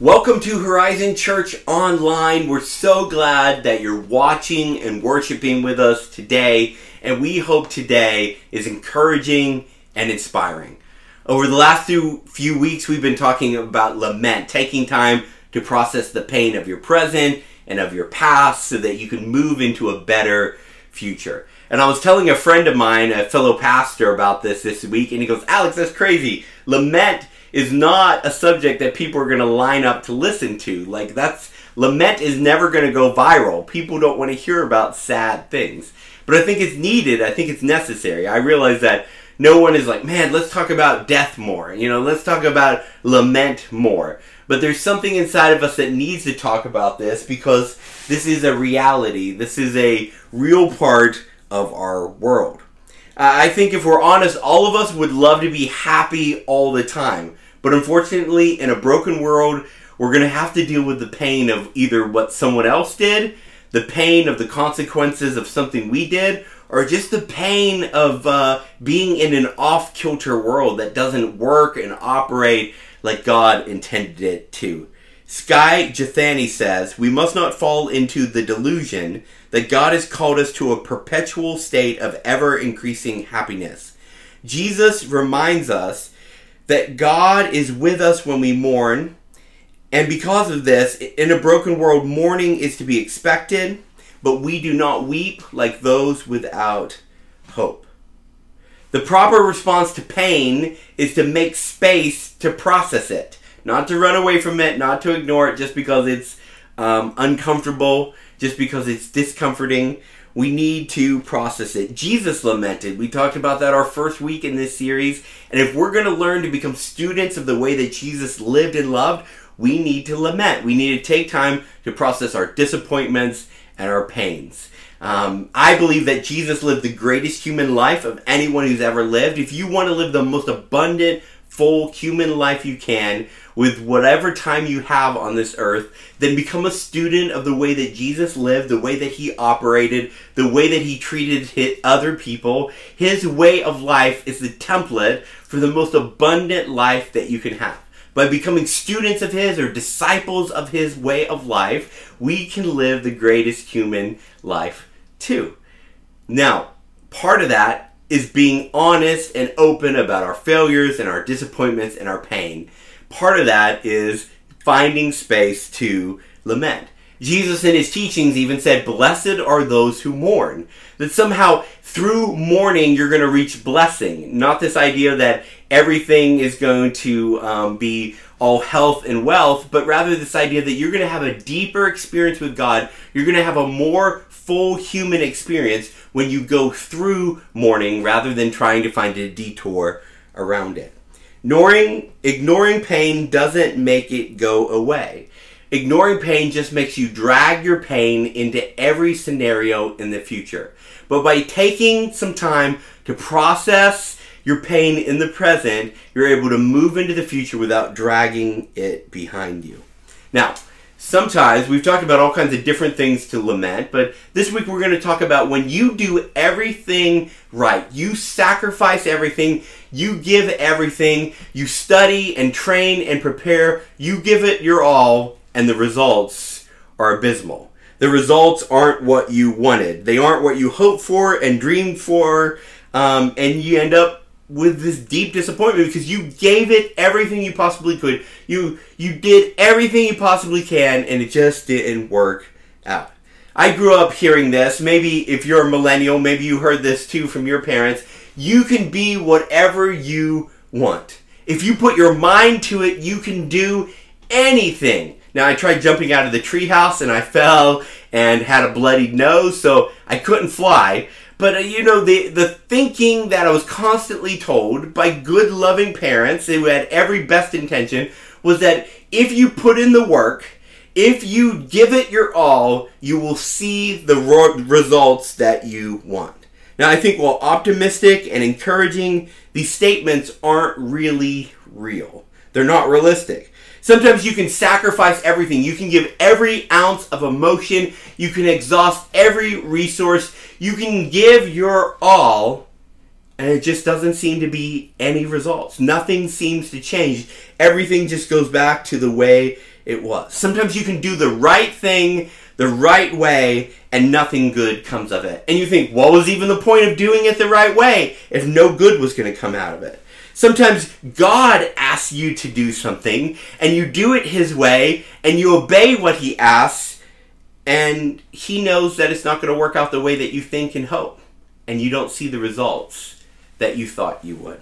Welcome to Horizon Church Online. We're so glad that you're watching and worshiping with us today, and we hope today is encouraging and inspiring. Over the last few, weeks, we've been talking about lament, taking time to process the pain of your present and of your past so that you can move into a better future. And I was telling a friend of mine, a fellow pastor, about this this week, and he goes, Alex, that's crazy. Lament is not a subject that people are going to line up to listen to. Like that's lament is never going to go viral. People don't want to hear about sad things. But I think it's needed. I think it's necessary. I realize that no one is like, "Man, let's talk about death more." You know, let's talk about lament more. But there's something inside of us that needs to talk about this because this is a reality. This is a real part of our world. I think if we're honest, all of us would love to be happy all the time. But unfortunately, in a broken world, we're going to have to deal with the pain of either what someone else did, the pain of the consequences of something we did, or just the pain of uh, being in an off kilter world that doesn't work and operate like God intended it to. Skye Jethani says, We must not fall into the delusion that God has called us to a perpetual state of ever increasing happiness. Jesus reminds us that God is with us when we mourn. And because of this, in a broken world, mourning is to be expected, but we do not weep like those without hope. The proper response to pain is to make space to process it, not to run away from it, not to ignore it just because it's um, uncomfortable, just because it's discomforting we need to process it. Jesus lamented. We talked about that our first week in this series. And if we're going to learn to become students of the way that Jesus lived and loved, we need to lament. We need to take time to process our disappointments and our pains. Um, I believe that Jesus lived the greatest human life of anyone who's ever lived. If you want to live the most abundant, full human life you can, with whatever time you have on this earth, then become a student of the way that Jesus lived, the way that he operated, the way that he treated other people. His way of life is the template for the most abundant life that you can have. By becoming students of his or disciples of his way of life, we can live the greatest human life too. Now, part of that is being honest and open about our failures and our disappointments and our pain part of that is finding space to lament. Jesus in his teachings even said, Blessed are those who mourn. That somehow through mourning you're going to reach blessing. Not this idea that everything is going to um, be all health and wealth, but rather this idea that you're going to have a deeper experience with God. You're going to have a more full human experience when you go through mourning rather than trying to find a detour around it. Ignoring, ignoring pain doesn't make it go away. Ignoring pain just makes you drag your pain into every scenario in the future. But by taking some time to process your pain in the present, you're able to move into the future without dragging it behind you. Now, sometimes we've talked about all kinds of different things to lament, but this week we're going to talk about when you do everything right. You sacrifice everything, you give everything, you study and train and prepare, you give it your all, and the results are abysmal. The results aren't what you wanted. They aren't what you hoped for and dreamed for, um, and you end up with this deep disappointment because you gave it everything you possibly could. You you did everything you possibly can and it just didn't work out. I grew up hearing this. Maybe if you're a millennial, maybe you heard this too from your parents. You can be whatever you want. If you put your mind to it, you can do anything. Now I tried jumping out of the treehouse and I fell and had a bloody nose, so I couldn't fly. But uh, you know, the the thinking that I was constantly told by good, loving parents who had every best intention was that if you put in the work, if you give it your all, you will see the ro- results that you want. Now, I think while optimistic and encouraging, these statements aren't really real. They're not realistic. Sometimes you can sacrifice everything. You can give every ounce of emotion. You can exhaust every resource. You can give your all, and it just doesn't seem to be any results. Nothing seems to change. Everything just goes back to the way it was. Sometimes you can do the right thing the right way and nothing good comes of it. And you think, what was even the point of doing it the right way if no good was going to come out of it? Sometimes God asks you to do something and you do it His way and you obey what He asks and He knows that it's not going to work out the way that you think and hope and you don't see the results that you thought you would.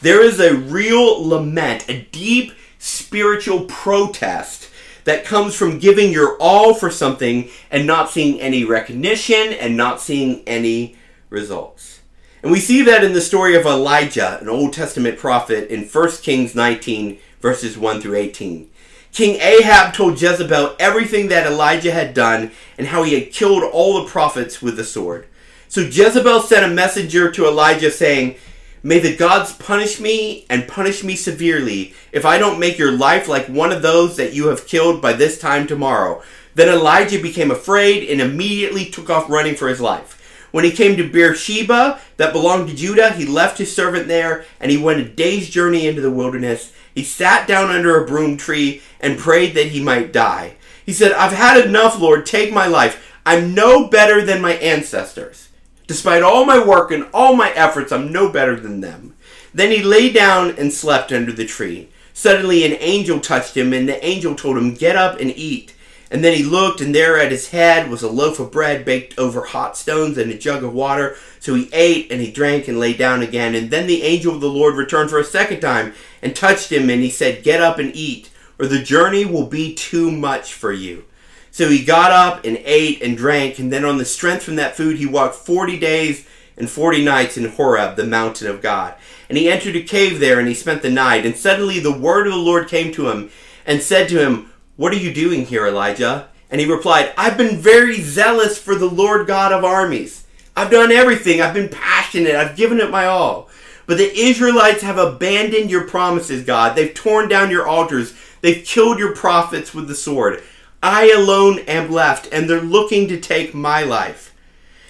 There is a real lament, a deep spiritual protest that comes from giving your all for something and not seeing any recognition and not seeing any results. And we see that in the story of Elijah, an Old Testament prophet, in 1 Kings 19, verses 1 through 18. King Ahab told Jezebel everything that Elijah had done and how he had killed all the prophets with the sword. So Jezebel sent a messenger to Elijah saying, May the gods punish me and punish me severely if I don't make your life like one of those that you have killed by this time tomorrow. Then Elijah became afraid and immediately took off running for his life. When he came to Beersheba, that belonged to Judah, he left his servant there and he went a day's journey into the wilderness. He sat down under a broom tree and prayed that he might die. He said, I've had enough, Lord, take my life. I'm no better than my ancestors. Despite all my work and all my efforts, I'm no better than them. Then he lay down and slept under the tree. Suddenly an angel touched him, and the angel told him, Get up and eat. And then he looked, and there at his head was a loaf of bread baked over hot stones and a jug of water. So he ate and he drank and lay down again. And then the angel of the Lord returned for a second time and touched him, and he said, Get up and eat, or the journey will be too much for you. So he got up and ate and drank, and then on the strength from that food, he walked forty days and forty nights in Horeb, the mountain of God. And he entered a cave there, and he spent the night. And suddenly the word of the Lord came to him and said to him, what are you doing here, Elijah? And he replied, I've been very zealous for the Lord God of armies. I've done everything. I've been passionate. I've given it my all. But the Israelites have abandoned your promises, God. They've torn down your altars. They've killed your prophets with the sword. I alone am left, and they're looking to take my life.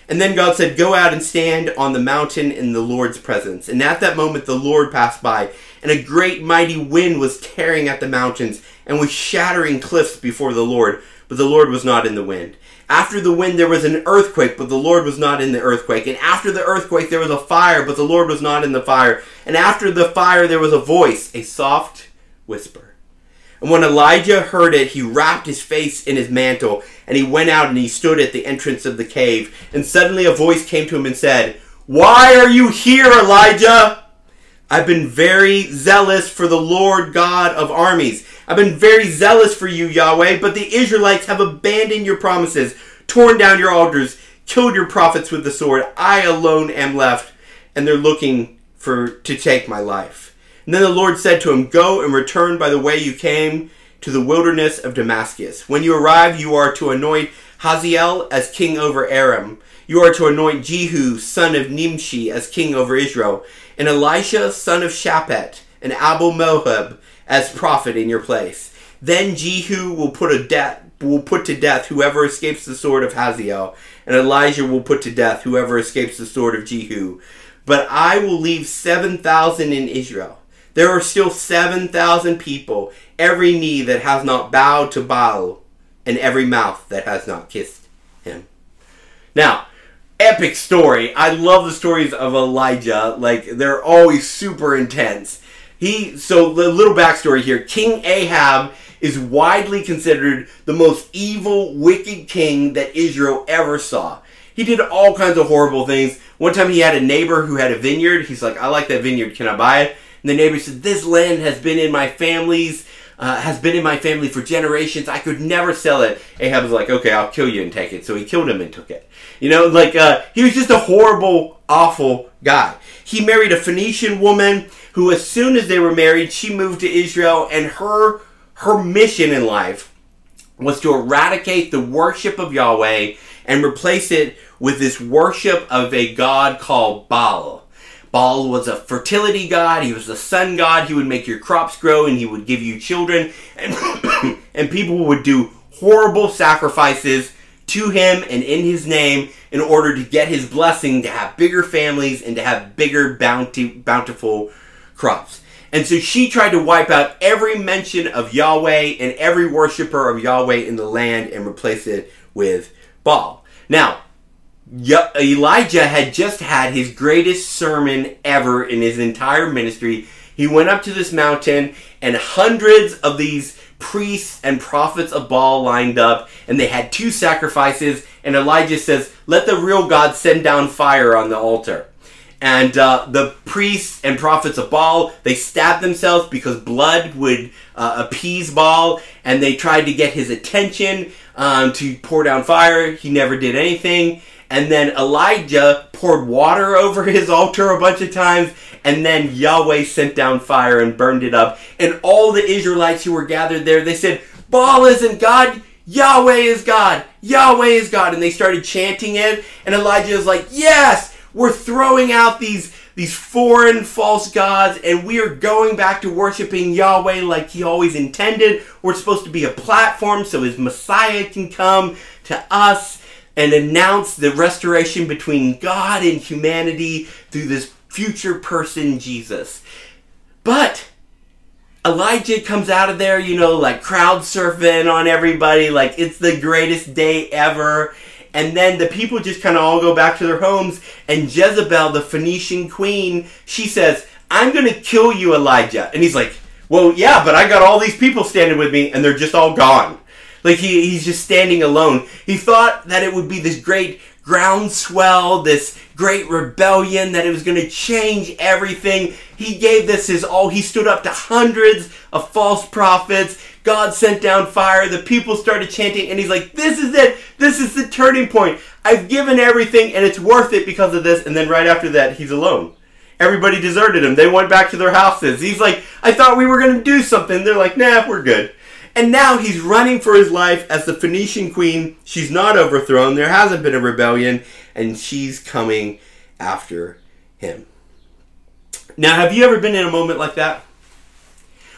And then God said, Go out and stand on the mountain in the Lord's presence. And at that moment, the Lord passed by, and a great mighty wind was tearing at the mountains and was shattering cliffs before the Lord, but the Lord was not in the wind. After the wind there was an earthquake, but the Lord was not in the earthquake. And after the earthquake there was a fire, but the Lord was not in the fire. And after the fire there was a voice, a soft whisper. And when Elijah heard it, he wrapped his face in his mantle, and he went out and he stood at the entrance of the cave. And suddenly a voice came to him and said, Why are you here, Elijah? I've been very zealous for the Lord God of armies. I've been very zealous for you, Yahweh, but the Israelites have abandoned your promises, torn down your altars, killed your prophets with the sword. I alone am left, and they're looking for to take my life. And then the Lord said to him, Go and return by the way you came to the wilderness of Damascus. When you arrive, you are to anoint Hazael as king over Aram. You are to anoint Jehu, son of Nimshi, as king over Israel and Elisha son of Shaphat, and Abel Meholah as prophet in your place. Then Jehu will put a will put to death whoever escapes the sword of Hazael, and Elijah will put to death whoever escapes the sword of Jehu. But I will leave seven thousand in Israel. There are still seven thousand people, every knee that has not bowed to Baal, and every mouth that has not kissed him. Now, epic story. I love the stories of Elijah. Like they're always super intense. He so the little backstory here. King Ahab is widely considered the most evil, wicked king that Israel ever saw. He did all kinds of horrible things. One time he had a neighbor who had a vineyard. He's like, I like that vineyard. Can I buy it? And the neighbor said, This land has been in my family's uh, has been in my family for generations. I could never sell it. Ahab was like, okay, I'll kill you and take it. So he killed him and took it. You know, like, uh, he was just a horrible, awful guy. He married a Phoenician woman who, as soon as they were married, she moved to Israel, and her, her mission in life was to eradicate the worship of Yahweh and replace it with this worship of a god called Baal. Baal was a fertility god. He was the sun god. He would make your crops grow and he would give you children. And, and people would do horrible sacrifices to him and in his name in order to get his blessing to have bigger families and to have bigger bounty, bountiful crops. And so she tried to wipe out every mention of Yahweh and every worshiper of Yahweh in the land and replace it with Baal. Now, Elijah had just had his greatest sermon ever in his entire ministry. He went up to this mountain, and hundreds of these priests and prophets of Baal lined up, and they had two sacrifices. And Elijah says, Let the real God send down fire on the altar. And uh, the priests and prophets of Baal, they stabbed themselves because blood would uh, appease Baal, and they tried to get his attention um, to pour down fire. He never did anything. And then Elijah poured water over his altar a bunch of times, and then Yahweh sent down fire and burned it up. And all the Israelites who were gathered there, they said, Baal isn't God, Yahweh is God, Yahweh is God. And they started chanting it, and Elijah was like, Yes, we're throwing out these these foreign false gods and we are going back to worshiping Yahweh like he always intended. We're supposed to be a platform so his Messiah can come to us and announce the restoration between God and humanity through this future person, Jesus. But Elijah comes out of there, you know, like crowd surfing on everybody, like it's the greatest day ever. And then the people just kind of all go back to their homes. And Jezebel, the Phoenician queen, she says, I'm going to kill you, Elijah. And he's like, Well, yeah, but I got all these people standing with me, and they're just all gone. Like he, he's just standing alone. He thought that it would be this great groundswell, this great rebellion, that it was going to change everything. He gave this his all. He stood up to hundreds of false prophets. God sent down fire. The people started chanting, and he's like, This is it. This is the turning point. I've given everything, and it's worth it because of this. And then right after that, he's alone. Everybody deserted him. They went back to their houses. He's like, I thought we were going to do something. They're like, Nah, we're good. And now he's running for his life as the Phoenician queen. She's not overthrown. There hasn't been a rebellion, and she's coming after him. Now, have you ever been in a moment like that?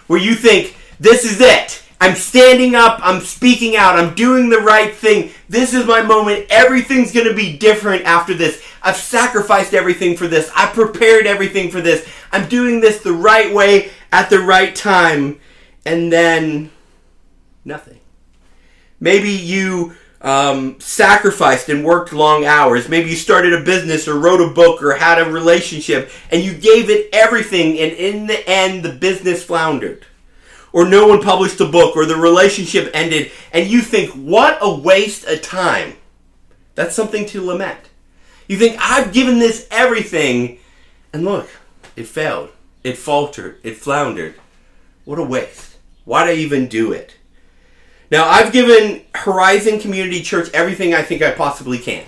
Where you think, this is it. I'm standing up. I'm speaking out. I'm doing the right thing. This is my moment. Everything's going to be different after this. I've sacrificed everything for this. I prepared everything for this. I'm doing this the right way at the right time. And then Nothing. Maybe you um, sacrificed and worked long hours. Maybe you started a business or wrote a book or had a relationship and you gave it everything, and in the end, the business floundered. Or no one published a book or the relationship ended, and you think, what a waste of time. That's something to lament. You think, I've given this everything, and look, it failed. It faltered. It floundered. What a waste. Why'd I even do it? Now, I've given Horizon Community Church everything I think I possibly can.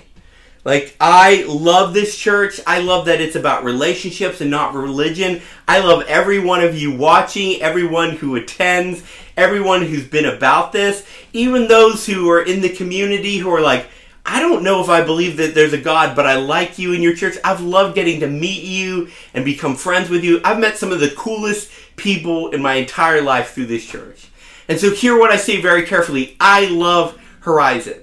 Like, I love this church. I love that it's about relationships and not religion. I love every one of you watching, everyone who attends, everyone who's been about this, even those who are in the community who are like, I don't know if I believe that there's a God, but I like you in your church. I've loved getting to meet you and become friends with you. I've met some of the coolest people in my entire life through this church. And so, hear what I say very carefully. I love Horizon.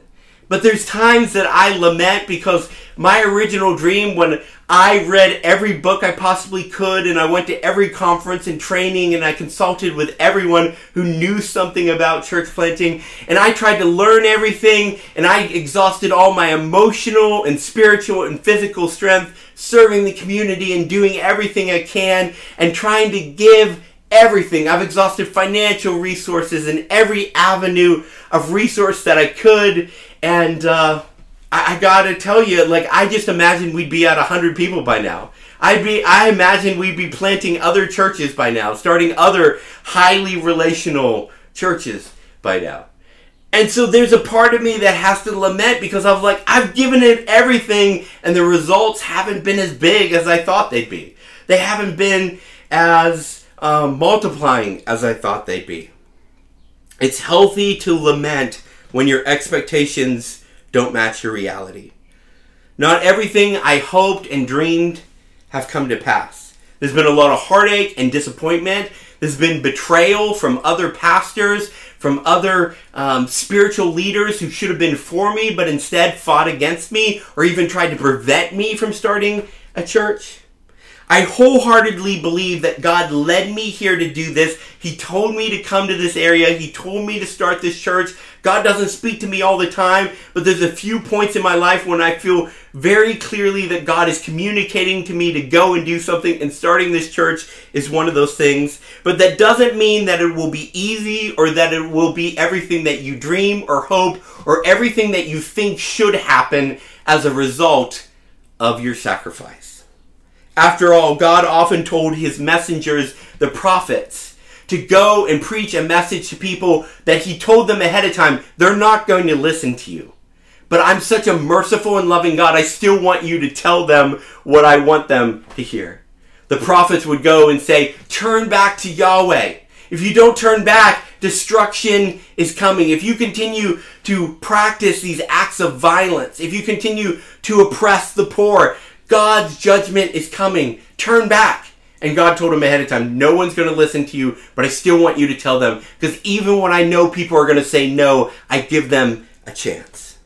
But there's times that I lament because my original dream, when I read every book I possibly could, and I went to every conference and training, and I consulted with everyone who knew something about church planting, and I tried to learn everything, and I exhausted all my emotional and spiritual and physical strength serving the community and doing everything I can, and trying to give everything. I've exhausted financial resources in every avenue of resource that I could. And uh, I, I, gotta tell you, like, I just imagined we'd be at 100 people by now. I'd be, I imagine we'd be planting other churches by now, starting other highly relational churches by now. And so there's a part of me that has to lament because I was like, I've given it everything, and the results haven't been as big as I thought they'd be. They haven't been as um, multiplying as I thought they'd be. It's healthy to lament when your expectations don't match your reality. Not everything I hoped and dreamed have come to pass. There's been a lot of heartache and disappointment. There's been betrayal from other pastors, from other um, spiritual leaders who should have been for me, but instead fought against me or even tried to prevent me from starting a church. I wholeheartedly believe that God led me here to do this. He told me to come to this area. He told me to start this church. God doesn't speak to me all the time, but there's a few points in my life when I feel very clearly that God is communicating to me to go and do something, and starting this church is one of those things. But that doesn't mean that it will be easy or that it will be everything that you dream or hope or everything that you think should happen as a result of your sacrifice. After all, God often told his messengers, the prophets, to go and preach a message to people that he told them ahead of time, they're not going to listen to you. But I'm such a merciful and loving God, I still want you to tell them what I want them to hear. The prophets would go and say, Turn back to Yahweh. If you don't turn back, destruction is coming. If you continue to practice these acts of violence, if you continue to oppress the poor, God's judgment is coming. Turn back. And God told him ahead of time, no one's going to listen to you, but I still want you to tell them. Because even when I know people are going to say no, I give them a chance.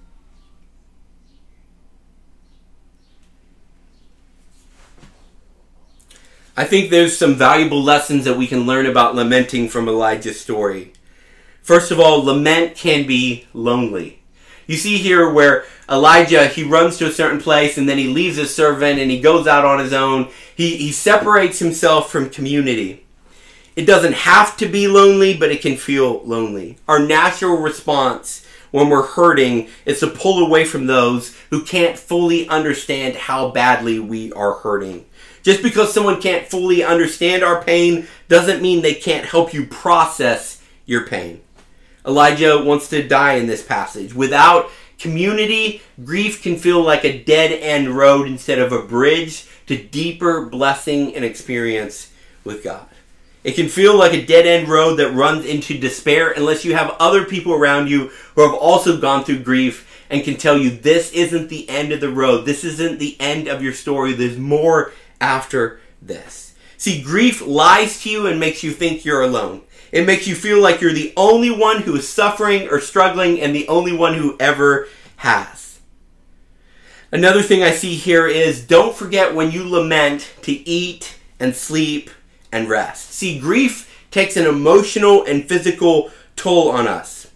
I think there's some valuable lessons that we can learn about lamenting from Elijah's story. First of all, lament can be lonely. You see here where Elijah, he runs to a certain place and then he leaves his servant and he goes out on his own. He, he separates himself from community. It doesn't have to be lonely, but it can feel lonely. Our natural response when we're hurting is to pull away from those who can't fully understand how badly we are hurting. Just because someone can't fully understand our pain doesn't mean they can't help you process your pain. Elijah wants to die in this passage. Without community, grief can feel like a dead end road instead of a bridge to deeper blessing and experience with God. It can feel like a dead end road that runs into despair unless you have other people around you who have also gone through grief and can tell you this isn't the end of the road. This isn't the end of your story. There's more after this. See, grief lies to you and makes you think you're alone. It makes you feel like you're the only one who is suffering or struggling and the only one who ever has. Another thing I see here is don't forget when you lament to eat and sleep and rest. See, grief takes an emotional and physical toll on us.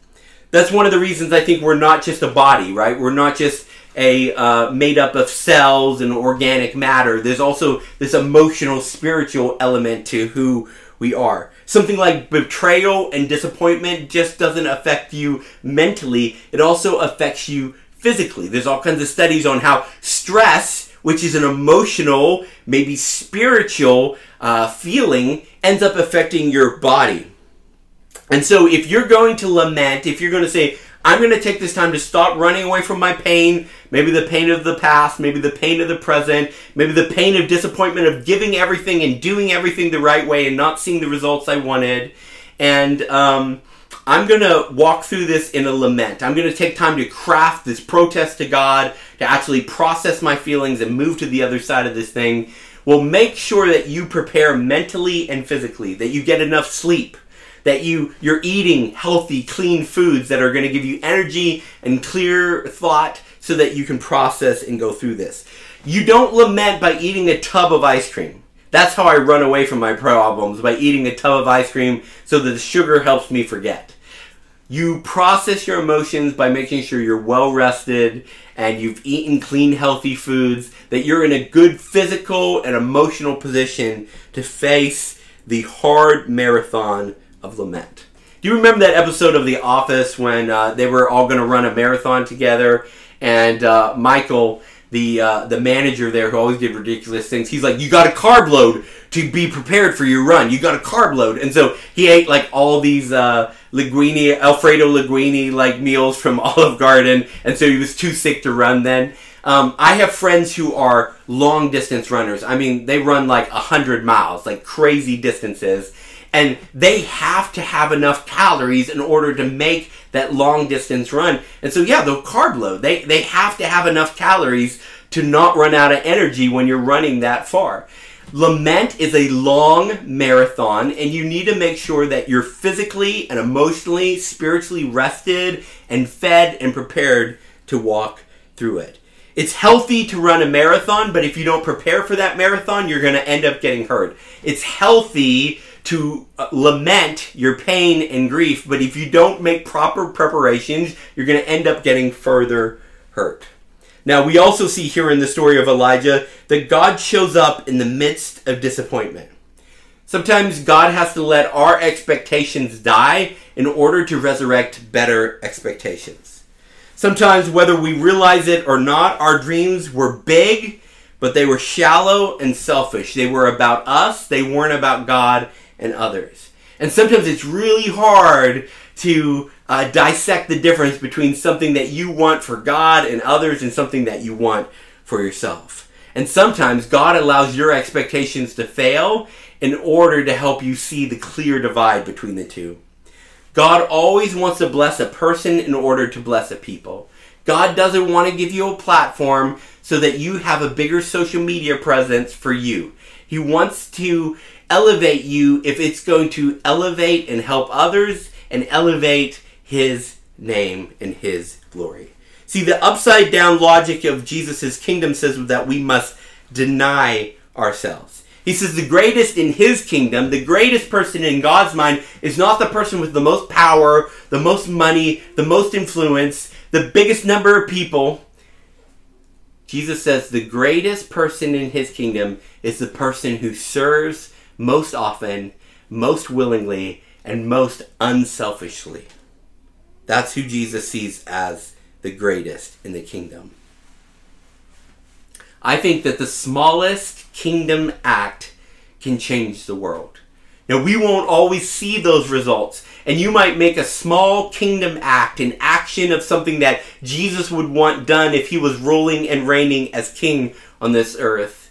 That's one of the reasons I think we're not just a body, right? We're not just a uh, made up of cells and organic matter. There's also this emotional, spiritual element to who we are. Something like betrayal and disappointment just doesn't affect you mentally, it also affects you physically. There's all kinds of studies on how stress, which is an emotional, maybe spiritual uh, feeling, ends up affecting your body. And so, if you're going to lament, if you're going to say, I'm going to take this time to stop running away from my pain, maybe the pain of the past, maybe the pain of the present, maybe the pain of disappointment of giving everything and doing everything the right way and not seeing the results I wanted. And um, I'm going to walk through this in a lament. I'm going to take time to craft this protest to God, to actually process my feelings and move to the other side of this thing. Well, make sure that you prepare mentally and physically, that you get enough sleep that you you're eating healthy, clean foods that are going to give you energy and clear thought so that you can process and go through this. You don't lament by eating a tub of ice cream. That's how I run away from my problems by eating a tub of ice cream so that the sugar helps me forget. You process your emotions by making sure you're well rested and you've eaten clean, healthy foods, that you're in a good physical and emotional position to face the hard marathon of lament. Do you remember that episode of The Office when uh, they were all going to run a marathon together, and uh, Michael, the uh, the manager there who always did ridiculous things, he's like, "You got a carb load to be prepared for your run. You got a carb load," and so he ate like all these uh, linguine, Alfredo linguine like meals from Olive Garden, and so he was too sick to run then. Um, I have friends who are long distance runners. I mean, they run like a hundred miles, like crazy distances and they have to have enough calories in order to make that long distance run. And so yeah, the carb load, they they have to have enough calories to not run out of energy when you're running that far. Lament is a long marathon, and you need to make sure that you're physically and emotionally, spiritually rested and fed and prepared to walk through it. It's healthy to run a marathon, but if you don't prepare for that marathon, you're going to end up getting hurt. It's healthy to uh, lament your pain and grief, but if you don't make proper preparations, you're going to end up getting further hurt. Now, we also see here in the story of Elijah that God shows up in the midst of disappointment. Sometimes God has to let our expectations die in order to resurrect better expectations. Sometimes, whether we realize it or not, our dreams were big, but they were shallow and selfish. They were about us, they weren't about God and others. And sometimes it's really hard to uh, dissect the difference between something that you want for God and others and something that you want for yourself. And sometimes God allows your expectations to fail in order to help you see the clear divide between the two. God always wants to bless a person in order to bless a people. God doesn't want to give you a platform so that you have a bigger social media presence for you. He wants to elevate you if it's going to elevate and help others and elevate his name and his glory. See, the upside down logic of Jesus' kingdom says that we must deny ourselves. He says the greatest in his kingdom, the greatest person in God's mind, is not the person with the most power, the most money, the most influence, the biggest number of people. Jesus says the greatest person in his kingdom is the person who serves most often, most willingly, and most unselfishly. That's who Jesus sees as the greatest in the kingdom. I think that the smallest kingdom act can change the world. Now, we won't always see those results, and you might make a small kingdom act, an action of something that Jesus would want done if he was ruling and reigning as king on this earth.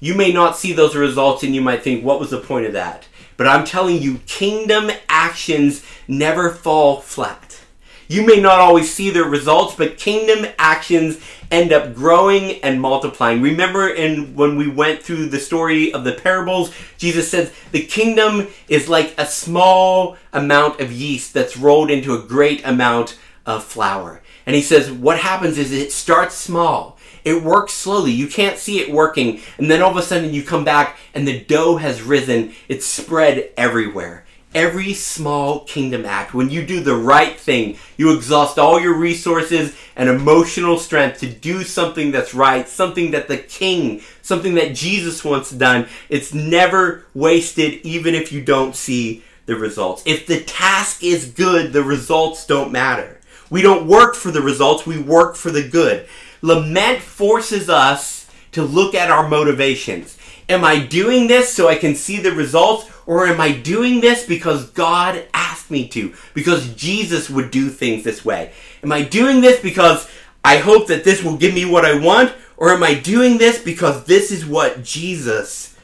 You may not see those results and you might think, what was the point of that? But I'm telling you, kingdom actions never fall flat. You may not always see the results, but kingdom actions end up growing and multiplying. Remember in when we went through the story of the parables, Jesus says the kingdom is like a small amount of yeast that's rolled into a great amount of flour. And he says what happens is it starts small it works slowly. You can't see it working. And then all of a sudden you come back and the dough has risen. It's spread everywhere. Every small kingdom act, when you do the right thing, you exhaust all your resources and emotional strength to do something that's right, something that the king, something that Jesus wants done. It's never wasted, even if you don't see the results. If the task is good, the results don't matter. We don't work for the results, we work for the good. Lament forces us to look at our motivations. Am I doing this so I can see the results? Or am I doing this because God asked me to? Because Jesus would do things this way? Am I doing this because I hope that this will give me what I want? Or am I doing this because this is what Jesus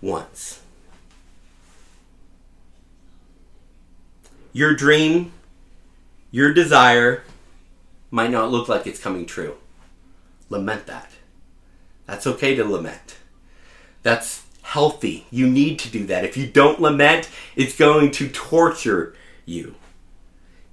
wants? Your dream, your desire might not look like it's coming true lament that. That's okay to lament. That's healthy. You need to do that. If you don't lament, it's going to torture you.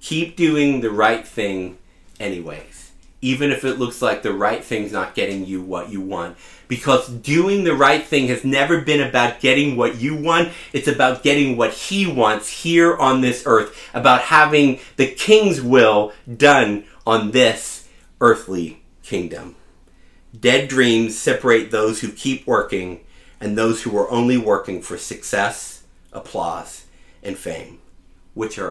Keep doing the right thing anyways, even if it looks like the right thing's not getting you what you want. Because doing the right thing has never been about getting what you want, it's about getting what He wants here on this earth, about having the King's will done on this earthly kingdom. Dead dreams separate those who keep working and those who are only working for success, applause, and fame, which are